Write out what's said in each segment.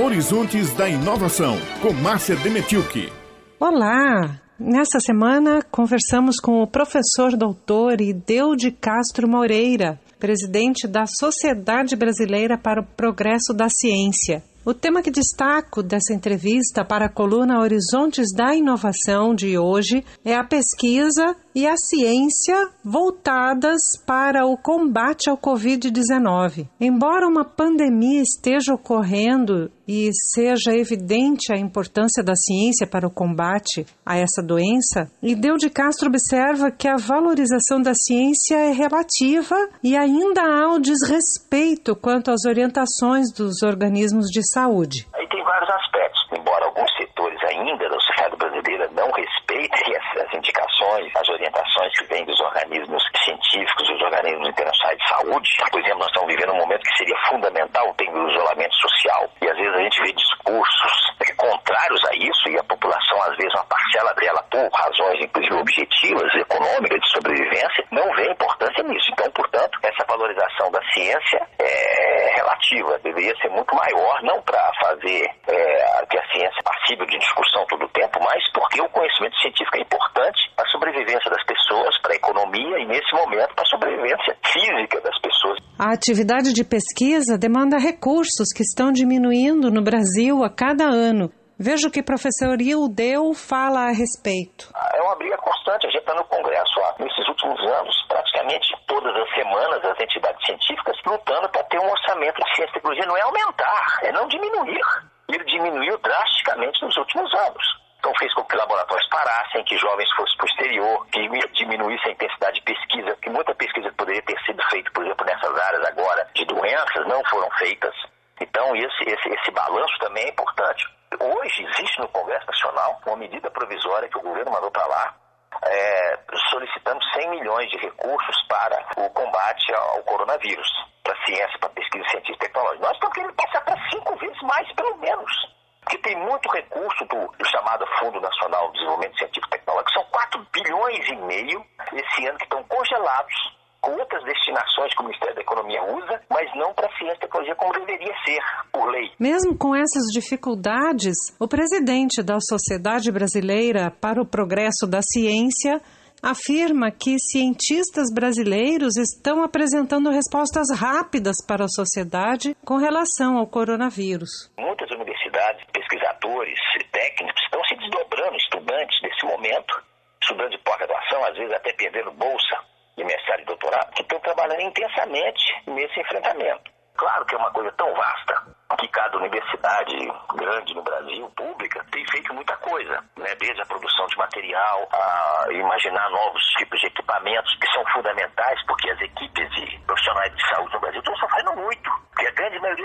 Horizontes da Inovação, com Márcia Demetilke. Olá! Nessa semana conversamos com o professor doutor Ideu de Castro Moreira, presidente da Sociedade Brasileira para o Progresso da Ciência. O tema que destaco dessa entrevista para a coluna Horizontes da Inovação de hoje é a pesquisa e a ciência voltadas para o combate ao Covid-19. Embora uma pandemia esteja ocorrendo e seja evidente a importância da ciência para o combate a essa doença, Ideu de Castro observa que a valorização da ciência é relativa e ainda há o desrespeito quanto às orientações dos organismos de saúde. Aí tem vários aspectos. Embora alguns setores ainda da sociedade brasileira não respeitem as indicações, as orientações que vêm dos organismos científicos, dos organismos internacionais de saúde, por exemplo, nós estamos vivendo um momento que seria fundamental ter o isolamento social. E às vezes a gente vê discursos contrários a isso e a população, às vezes, uma parcela dela, por razões, inclusive objetivas, econômicas, de sobrevivência, não vê importância nisso. Então, portanto, essa valorização da ciência é relativa, deveria ser muito maior, não para fazer é, que a ciência passível de discussão todo o tempo, mas porque o conhecimento científico é importante para a sobrevivência das pessoas, para a economia e, nesse momento, para a sobrevivência física das pessoas. A atividade de pesquisa demanda recursos que estão diminuindo no Brasil a cada ano. Veja o que o professor Ildeu fala a respeito. É uma briga constante. A gente está no Congresso há, nesses últimos anos, praticamente todas as semanas, as entidades científicas lutando para ter um orçamento de ciência e tecnologia. Não é aumentar, é não diminuir. Ele diminuiu drasticamente nos últimos anos. Então fez com que laboratórios parassem, que jovens fossem para o exterior, que diminuísse a intensidade de pesquisa, que muita pesquisa poderia ter sido feita, por exemplo, nessas áreas agora de doenças, não foram feitas. Então esse, esse, esse balanço também é importante. Hoje existe no Congresso Nacional uma medida provisória que o governo mandou para lá, é, solicitando 100 milhões de recursos para o combate ao coronavírus, para ciência, para pesquisa científica e tecnológica. Nós estamos querendo passar para cinco vezes mais, pelo menos. Porque tem muito recurso do, do chamado Fundo Nacional de Desenvolvimento Científico e Tecnológico, são 4 bilhões e meio esse ano que estão congelados outras destinações que o Ministério da Economia usa, mas não para ciência e tecnologia como deveria ser, por lei. Mesmo com essas dificuldades, o presidente da Sociedade Brasileira para o Progresso da Ciência afirma que cientistas brasileiros estão apresentando respostas rápidas para a sociedade com relação ao coronavírus. Muitas universidades, pesquisadores, técnicos estão se desdobrando, estudantes nesse momento, estudantes de pós-graduação, às vezes até perdendo bolsa de mestrado e doutorado, que estão trabalhando intensamente nesse enfrentamento. Claro que é uma coisa tão vasta que cada universidade grande no Brasil, pública, tem feito muita coisa, né? desde a produção de material, a imaginar novos tipos de equipamentos que são fundamentais, porque as equipes de profissionais de saúde no Brasil estão sofrendo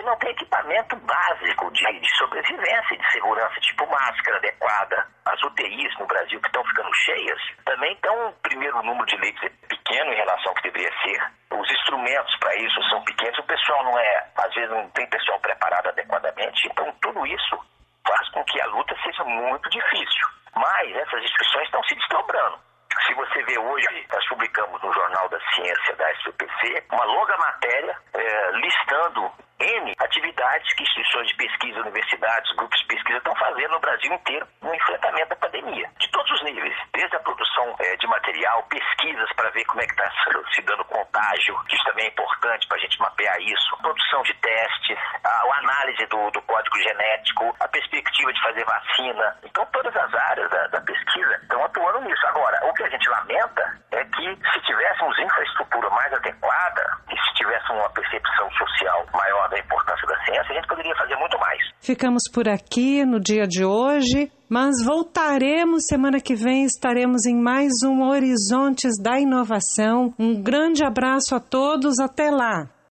não tem equipamento básico de, de sobrevivência, de segurança, tipo máscara adequada. As UTIs no Brasil que estão ficando cheias também estão, primeiro, o número de leitos é pequeno em relação ao que deveria ser. Os instrumentos para isso são pequenos, o pessoal não é, às vezes não tem pessoal preparado adequadamente, então tudo isso faz com que a luta seja muito difícil. Mas essas instituições estão se desdobrando. Se você vê hoje, nós publicamos no Jornal da Ciência da SPPC uma longa matéria é, listando N atividades que instituições de pesquisa, universidades, grupos de pesquisa estão fazendo no Brasil inteiro no enfrentamento da pandemia, de todos os níveis, desde a produção é, de material, pesquisas para ver como é que está se dando contágio, que isso também é importante para a gente mapear isso, produção de testes, a, a análise do, do, código genético, a perspectiva de fazer vacina. Então, todas as áreas da, da pesquisa estão atuando nisso. Agora, o que a gente lamenta é que se tivéssemos infraestrutura mais adequada e se tivéssemos uma percepção social maior da importância da ciência, a gente poderia fazer muito mais. Ficamos por aqui no dia de hoje, mas voltaremos semana que vem, estaremos em mais um Horizontes da Inovação. Um grande abraço a todos, até lá!